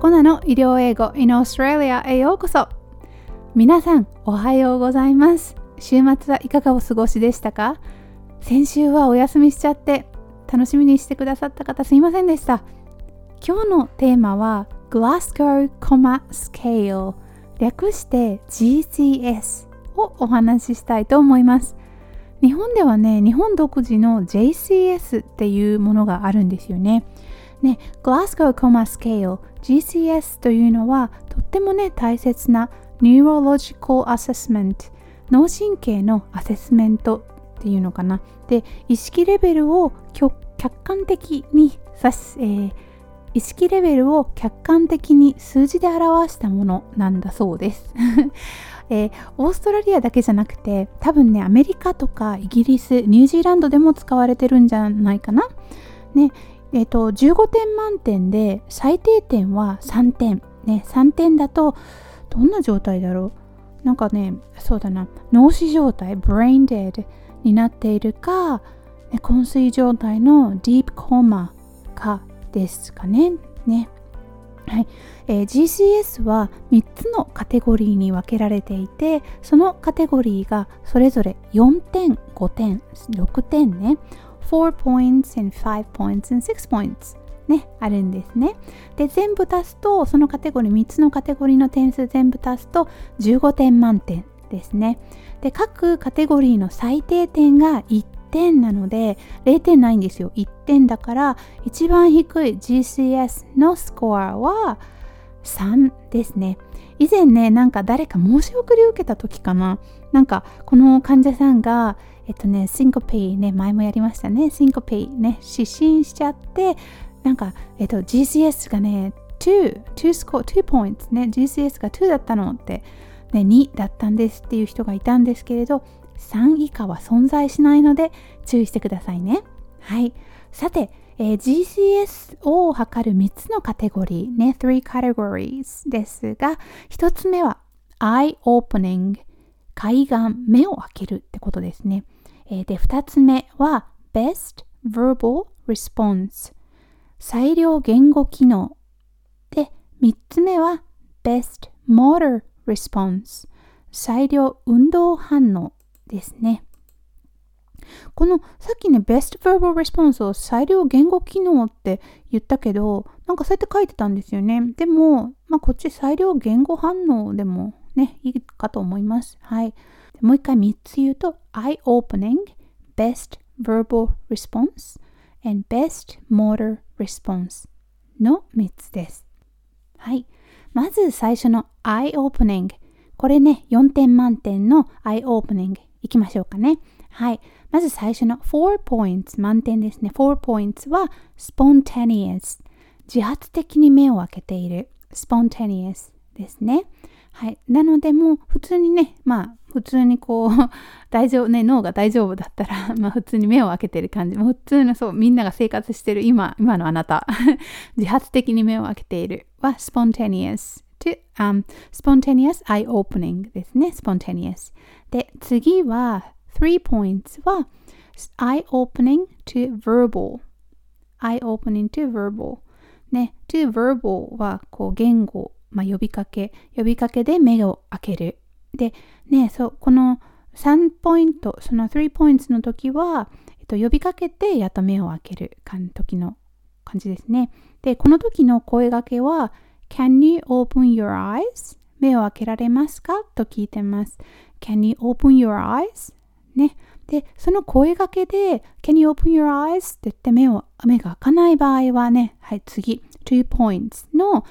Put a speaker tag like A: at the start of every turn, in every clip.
A: コナの医療英語 in Australia へようこそ。皆さんおはようございます。週末はいかがお過ごしでしたか？先週はお休みしちゃって楽しみにしてくださった方すいませんでした。今日のテーマは Glasgow Coma Scale 略して GCS をお話ししたいと思います。日本ではね日本独自の JCS っていうものがあるんですよね。ね Glasgow Coma Scale GCS というのはとってもね大切な Neurological Assessment 脳神経のアセスメントっていうのかなで意識レベルを客観的に指す、えー、意識レベルを客観的に数字で表したものなんだそうです えー、オーストラリアだけじゃなくて多分ねアメリカとかイギリスニュージーランドでも使われてるんじゃないかな。ねえーと、15点満点で最低点は3点、ね、3点だとどんな状態だろう？なんかねそうだな。脳死状態 brain dead になっているか、昏睡状態の deep coma かですかね。ね。はい。えー、GCS は3つのカテゴリーに分けられていてそのカテゴリーがそれぞれ4点5点6点ね。4 points and 5 points and 6 points ねあるんですね。で全部足すとそのカテゴリー3つのカテゴリーの点数全部足すと15点満点ですね。で各カテゴリーの最低点が1点なので0点ないんですよ。1点だから一番低い GCS のスコアは3ですね。以前ねなんか誰か申し送り受けた時かな。なんかこの患者さんがえっとねシンコペイね前もやりましたねシンコペイね失神しちゃってなんかえっと GCS がね2 2スコア2 points ね GCS が2だったのってね、2だったんですっていう人がいたんですけれど3以下は存在しないので注意してくださいね。はい。さて、えー、GCS を測る3つのカテゴリーね、3 categories ですが、1つ目は eye opening 海岸、目を開けるってことですね。えー、で、2つ目は best verbal response 裁量言語機能。で、3つ目は best motor response 裁量運動反応ですね。このさっきね、Best Verbal Response を裁量言語機能って言ったけど、なんかそうやって書いてたんですよね。でも、まあ、こっち裁量言語反応でもね、いいかと思います。はい。もう一回3つ言うと、Eye Opening, Best Verbal Response, and Best Motor Response の3つです。はい。まず最初の Eye Opening。これね、4点満点の Eye Opening。いきましょうかね。はい。まず最初の4 points 満点ですね。4 points は spontaneous 自発的に目を開けている spontaneous ですね。はい。なのでもう普通にね、まあ普通にこう大丈夫ね、脳が大丈夫だったらまあ普通に目を開けてる感じ。もう普通のそう、みんなが生活してる今、今のあなた自発的に目を開けているは spontaneous to、um, spontaneous eye opening ですね。spontaneous で、次は3 points は eye opening to verbal eye opening to verbal ね、to verbal はこう言語、まあ、呼びかけ、呼びかけで目を開ける。で、ね、そう、この3ポイント、その3 points の時は、えっと、呼びかけてやっと目を開ける時の感じですね。で、この時の声掛けは、Can you open your eyes? 目を開けられますか？と聞いてます。Can you open your eyes? ね。で、その声掛けで Can you open your eyes? って言って目を、目が開かない場合はね、はい、次、2 points の、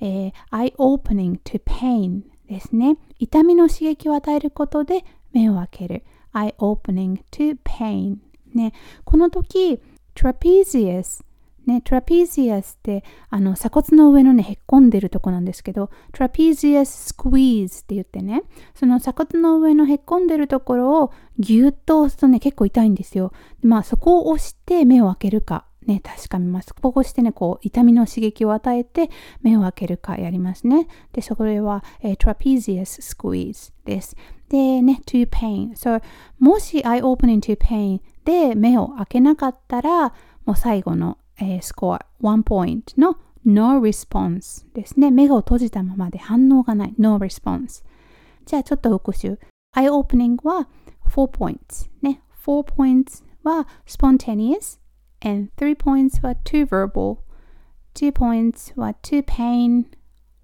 A: えー、eye opening to pain ですね。痛みの刺激を与えることで目を開ける。eye opening to pain ね。この時、trapezius ね、トラピージアスってあの鎖骨の上のねへっこんでるとこなんですけどトラピージアススクイーズって言ってねその鎖骨の上のへっこんでるところをギュッと押すとね結構痛いんですよまあそこを押して目を開けるかね、確かめます。ここをしてね、こう、痛みの刺激を与えて目を開けるかやりますね。で、それは、えー、trapezius squeeze です。でね、to pain。So, もし eye opening to pain で目を開けなかったら、もう最後のえー、スコア1ポイントの no response ですね。目を閉じたままで反応がない。no response。じゃあちょっと復習。eye opening は4 points ね。4 points は spontaneous and 3 points は too verbal 2 points は too pain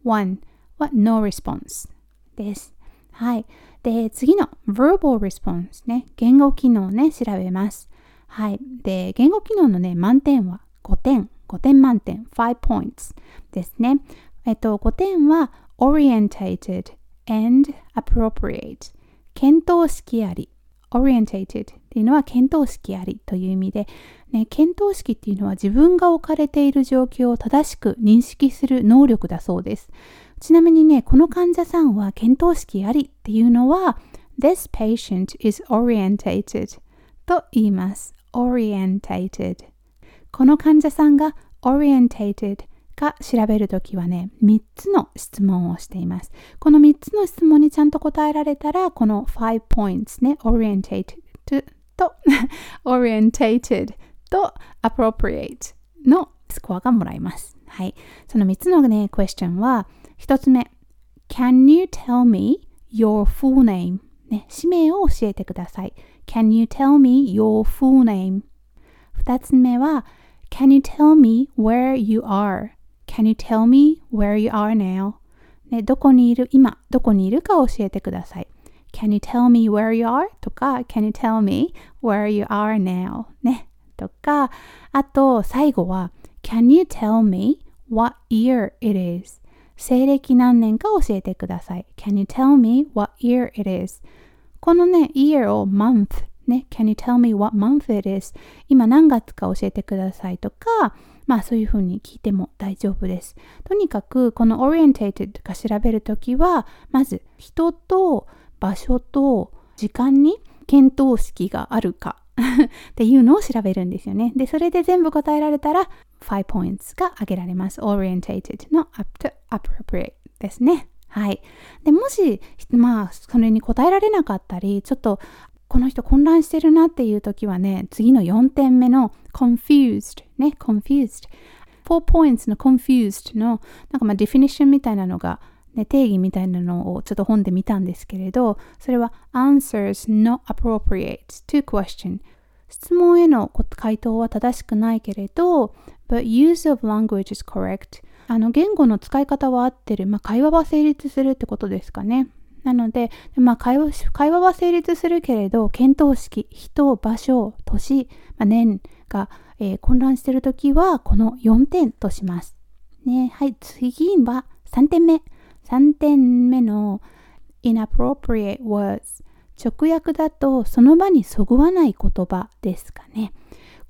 A: 1は no response です。はい。で、次の verbal response ね。言語機能ね、調べます。はい。で、言語機能のね、満点は5点。5点満点。5 points ですね。えっと、5点は orientated and appropriate 検討式あり orientated っていうのは検討式ありという意味で、ね、検討式っていうのは自分が置かれている状況を正しく認識する能力だそうです。ちなみにね、この患者さんは検討式ありっていうのは This patient is orientated と言います。orientated この患者さんが orientated か調べるときはね、3つの質問をしています。この3つの質問にちゃんと答えられたら、この5 points ね、orientated と orientated と appropriate のスコアがもらえます。はい。その3つのね、クエスチョンは、1つ目、Can you tell me your full name? ね、氏名を教えてください。Can you tell me your full name? 2つ目は、Can you tell me where you are? Can you tell me where you are now? ね、どこにいる今、どこにいるか教えてください。Can you tell me where you are? とか、Can you tell me where you are now? ね、とか、あと、最後は、Can you tell me what year it is? 西暦何年か教えてください。Can you tell me what year it is? このね、year を month ね、Can you tell me what month it is? 今何月か教えてくださいとか、まあそういうふうに聞いても大丈夫です。とにかくこの orientated が調べるときは、まず人と場所と時間に見当式があるか っていうのを調べるんですよね。で、それで全部答えられたら5 points が挙げられます。orientated の up to appropriate ですね。はい。で、もし、まあ、それに答えられなかったり、ちょっとこの人混乱してるなっていう時はね、次の4点目の confused ね、confused。4 points の confused のなんかまあ definition みたいなのが、ね、定義みたいなのをちょっと本で見たんですけれど、それは answers not appropriate to question 質問への回答は正しくないけれど、but use of language is correct あの言語の使い方は合ってる、まあ、会話は成立するってことですかね。なので、まあ会話、会話は成立するけれど、見当式、人、場所、年、まあ、年が、えー、混乱しているときは、この4点とします。ね、はい、次は3点目。3点目の inappropriate words。直訳だと、その場にそぐわない言葉ですかね。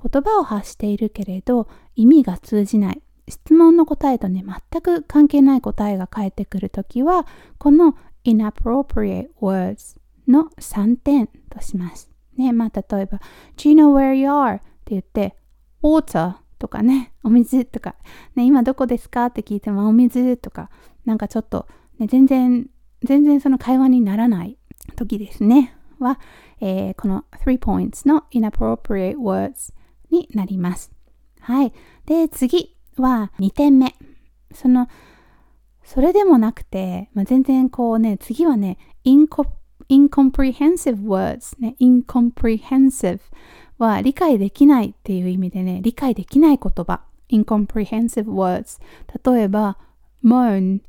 A: 言葉を発しているけれど、意味が通じない。質問の答えとね、全く関係ない答えが返ってくるときは、この inappropriate words の3点とします。ね、まあ、例えば、Do you know where you are? って言って、water とかね、お水とか、ね、今どこですかって聞いても、お水とか、なんかちょっと、ね、全然、全然その会話にならない時ですね。は、えー、この3 points の inappropriate words になります。はい。で、次は2点目。そのそれでもなくて、まあ、全然こうね、次はね、incomprehensive words ね、incomprehensive は理解できないっていう意味でね、理解できない言葉、incomprehensive words 例えば、moan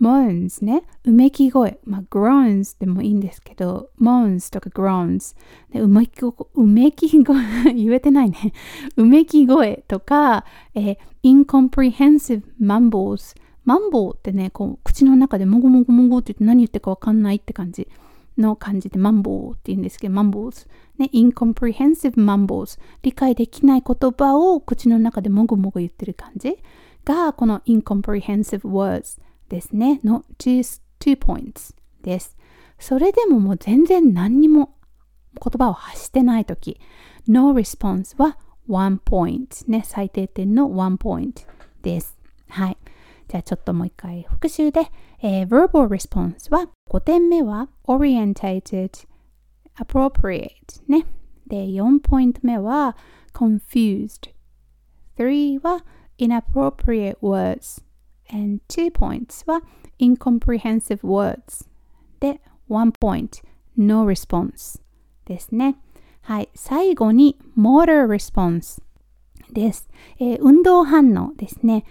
A: moans ね、うめき声、まあ、groans でもいいんですけど、moans とか groans でうめきうめき声。言えてないね。うめき声とか、えー、incomprehensive mumbles マンボウってね、こう、口の中でもごもごもごって言って何言ってるかわかんないって感じ。の感じで、マンボウって言うんですけど、マンボウズ。ね、incomprehensive mumbles。理解できない言葉を口の中でもごもご言ってる感じが、この incomprehensive words ですね、の two, two points です。それでももう全然何にも言葉を発してないとき、no response は one point ね、最低点の one point です。はい。じゃあちょっともう一回復習で、えー、verbal response は5点目は orientated, appropriate ね。で、4ポイント目は confused。3は inappropriate words and 2 points は incomprehensive words で1 point no response ですね。はい。最後に motor response です、えー、運動反応ですね。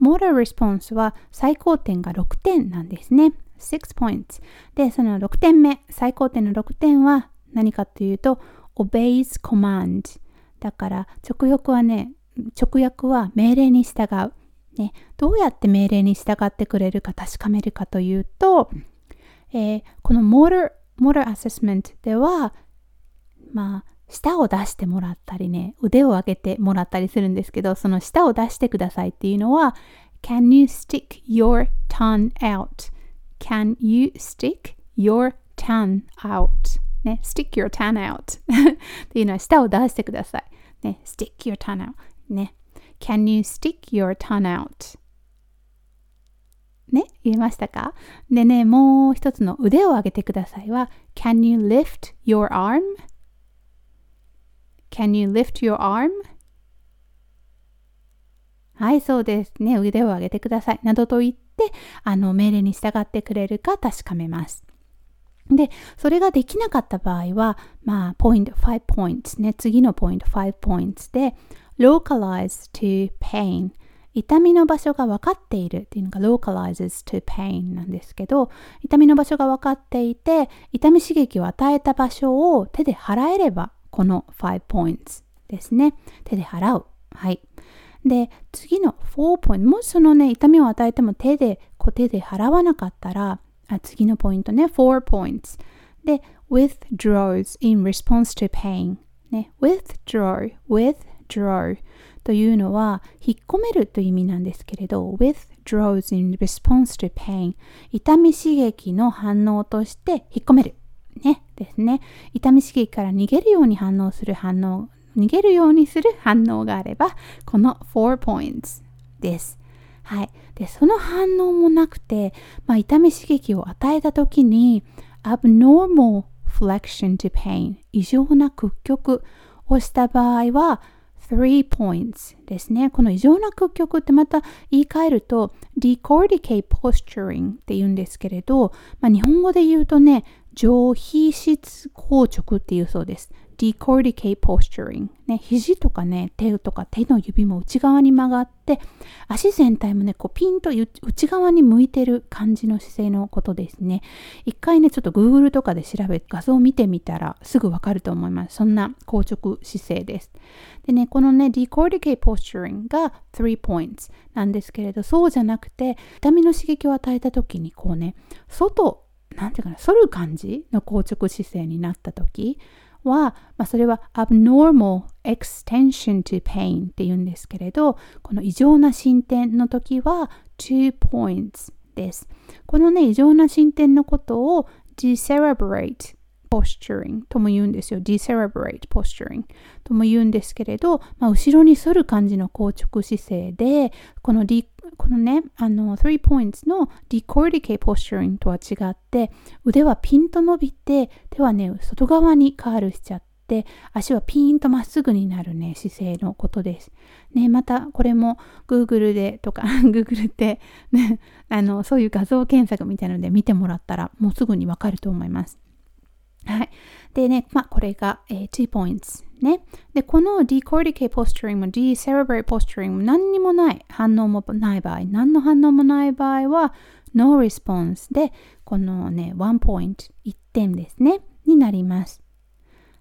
A: Motor response は最高点が6点なんですね。6 points で、その6点目、最高点の6点は何かというと obeys command だから直訳はね、直訳は命令に従う。ね、どうやって命令に従ってくれるか確かめるかというと、えー、この motor, motor assessment では、まあ、舌を出してもらったりね、腕を上げてもらったりするんですけど、その舌を出してくださいっていうのは、Can you stick your tongue out?Can you stick your tongue out? ね、stick your tongue out っていうのは舌を出してください。ね、stick your tongue out ね。Can you stick your tongue out? ね、言えましたかでね、もう一つの腕を上げてくださいは Can you lift your arm? Can you lift your arm? はい、そうですね。腕を上げてください。などと言って、あの、命令に従ってくれるか確かめます。で、それができなかった場合は、まあ、ポイント5 points ね。次のポイント5 points で、localize to pain 痛みの場所が分かっているっていうのが localizes to pain なんですけど痛みの場所が分かっていて痛み刺激を与えた場所を手で払えればこの5 points ですね。手で払う。はい。で次の4 point もしそのね痛みを与えても手でこう手で払わなかったらあ次のポイントね4 points で withdraws in response to pain ね withdraw withdraw というのは引っ込めるという意味なんですけれど withdraws in response to pain 痛み刺激の反応として引っ込める。ねですね痛み刺激から逃げるように反応する反応逃げるようにする反応があればこの4 points ですはい。で、その反応もなくて、まあ、痛み刺激を与えたときに、abnormal flexion to pain 異常な屈曲をした場合は、three points ですね。この異常な屈曲ってまた言い換えると decordicate posturing って言うんですけれど、まあ、日本語で言うとね、上皮質硬直っていうそうです。decordicate posturing ね、肘とかね、手とか手の指も内側に曲がって、足全体もね、こうピンと内側に向いてる感じの姿勢のことですね。一回ね、ちょっと Google とかで調べ、画像を見てみたらすぐわかると思います。そんな硬直姿勢です。でね、このね、decordicate posturing が3 points なんですけれど、そうじゃなくて、痛みの刺激を与えた時にこうね、外、なんていうかな、反る感じの硬直姿勢になった時、は、まあ、それは abnormal extension to pain って言うんですけれど、この異常な進展の時は2 points です。このね、異常な進展のことを decerebrate posturing とも言うんですよ。decerebrate posturing とも言うんですけれど、まあ、後ろに反る感じの硬直姿勢で、この、D、このね、あの、3 points の decordicate posturing とは違って、腕はピンと伸びて、手はね、外側にカールしちゃって、足はピーンとまっすぐになるね、姿勢のことです。ね、またこれも Google でとか Google って、ね、あの、そういう画像検索みたいなので見てもらったらもうすぐにわかると思います。はい。でね、まあ、これが、えー、2 points ね。で、この decordicate posturing も decerebrate posturing も何にもない反応もない場合、何の反応もない場合は no response で、このね、1 point、1点ですね、になります。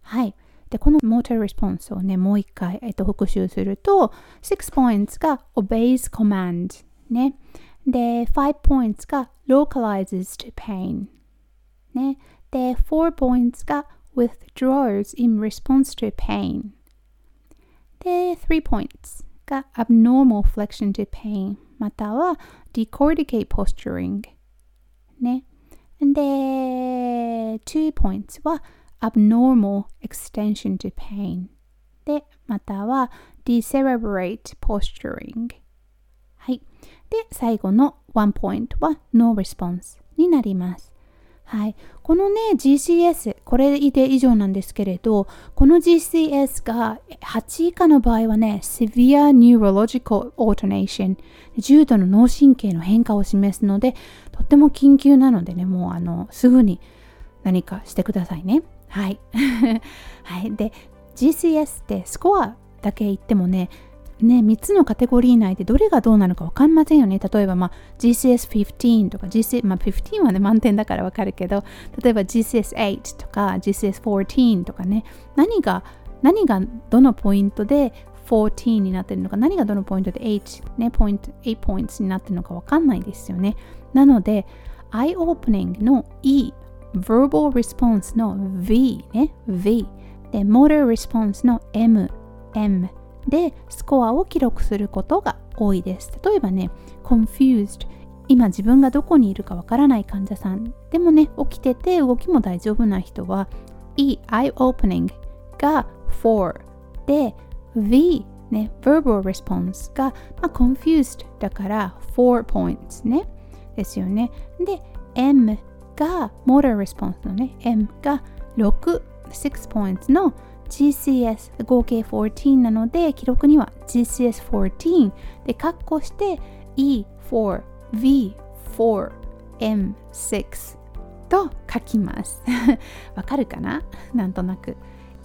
A: はい。で、この motor response をね、もう一回、えっと、復習すると、6 points が obeys command ね。で、5 points が localizes to pain ね。で、4 points が withdraws in response to pain で、3 points が abnormal flexion to pain または decordicate posturing ね。で、2 points は abnormal extension to pain で、または decerebrate posturing はい。で、最後の1 point は no response になります。 はい、このね GCS これで以上なんですけれどこの GCS が8以下の場合はね Severe Neurological Alternation 重度の脳神経の変化を示すのでとっても緊急なのでねもうあのすぐに何かしてくださいね。はい。はい。で GCS ってスコアだけ言ってもねね、3つのカテゴリー内でどれがどうなのか分かりませんよね。例えば、まあ、GCS15 とか GCS、まあ、15はね、満点だから分かるけど、例えば GCS8 とか GCS14 とかね、何が、何がどのポイントで14になってるのか、何がどのポイントで8、ね、ポイント、8ポイントになってるのか分かんないですよね。なので、eye opening の E、verbal response の V ね、V、で、motor response の M、M、でスコアを記録することが多いです。例えばね、confused 今自分がどこにいるかわからない患者さんでもね、起きてて動きも大丈夫な人は E、eye opening が4で V ね、verbal response が、まあ、confused だから4 points ね。ですよね。で、M が motor response のね、M が6、6 points の GCS 合計14なので記録には GCS14 で括弧して E4、V4、M6 と書きます。わかるかな？なんとなく。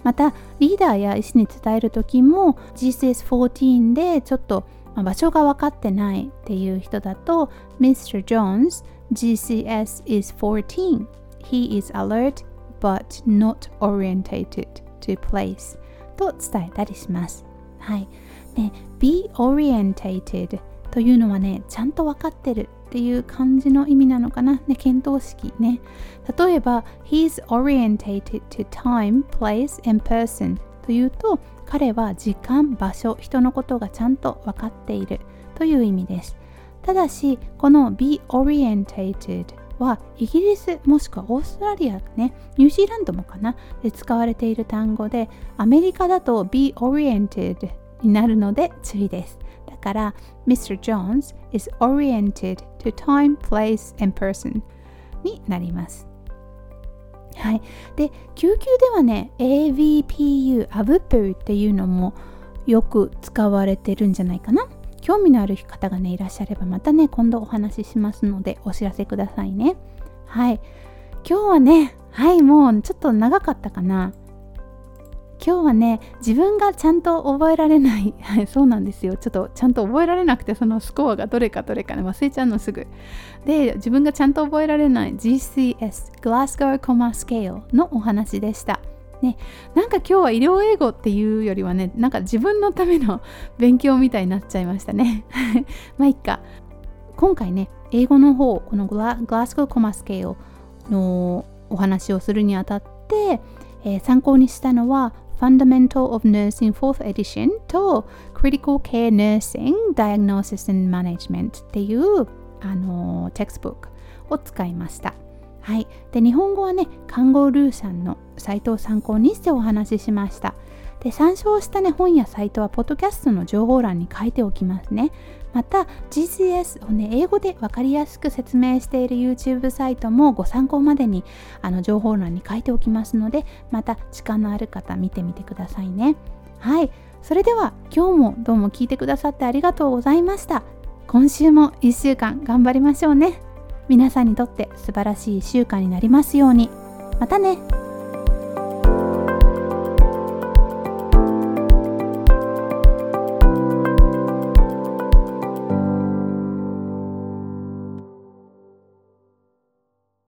A: またリーダーや医師に伝える時も GCS14 でちょっと場所が分かってないっていう人だと Mr. Jones GCS is 14 He is alert but not orientated. To place と伝えたりします。はい。で、be orientated というのはね、ちゃんと分かってるっていう感じの意味なのかな。ね、検討式ね。例えば、he's orientated to time, place, and person というと、彼は時間、場所、人のことがちゃんと分かっているという意味です。ただし、この be orientated はイギリスもしくはオーストラリアねニュージーランドもかなで使われている単語でアメリカだと be oriented になるので注意です。だから Mr. Jones is oriented to time, place and person になります。はい、で救急ではね AVPU アブプーっていうのもよく使われてるんじゃないかな。興味のある方がねいらっしゃればまたね今度お話ししますのでお知らせくださいね。はい。今日はねはいもうちょっと長かったかな。今日はね自分がちゃんと覚えられない。はいそうなんですよ。ちょっとちゃんと覚えられなくてそのスコアがどれかどれかね忘れちゃうのすぐ。で自分がちゃんと覚えられない GCS Glasgow Comma Scale のお話でした。ね、なんか今日は医療英語っていうよりはねなんか自分のための勉強みたいになっちゃいましたね。まあいっか。今回ね英語の方このグラグラスゴーコマスケーのお話をするにあたって、えー、参考にしたのは Fundamental of Nursing 4th Edition と Critical Care Nursing Diagnosis and Management っていうあのテクストブックを使いました。はい、で日本語はね看護ルーさんのサイトを参考にしてお話ししました。で参照したね本やサイトはポッドキャストの情報欄に書いておきますね。また GCS をね英語で分かりやすく説明している YouTube サイトもご参考までにあの情報欄に書いておきますのでまた時間のある方見てみてくださいね。はい。それでは今日もどうも聞いてくださってありがとうございました。今週も1週間頑張りましょうね。皆さんにとって素晴らしい1週間になりますように。またね。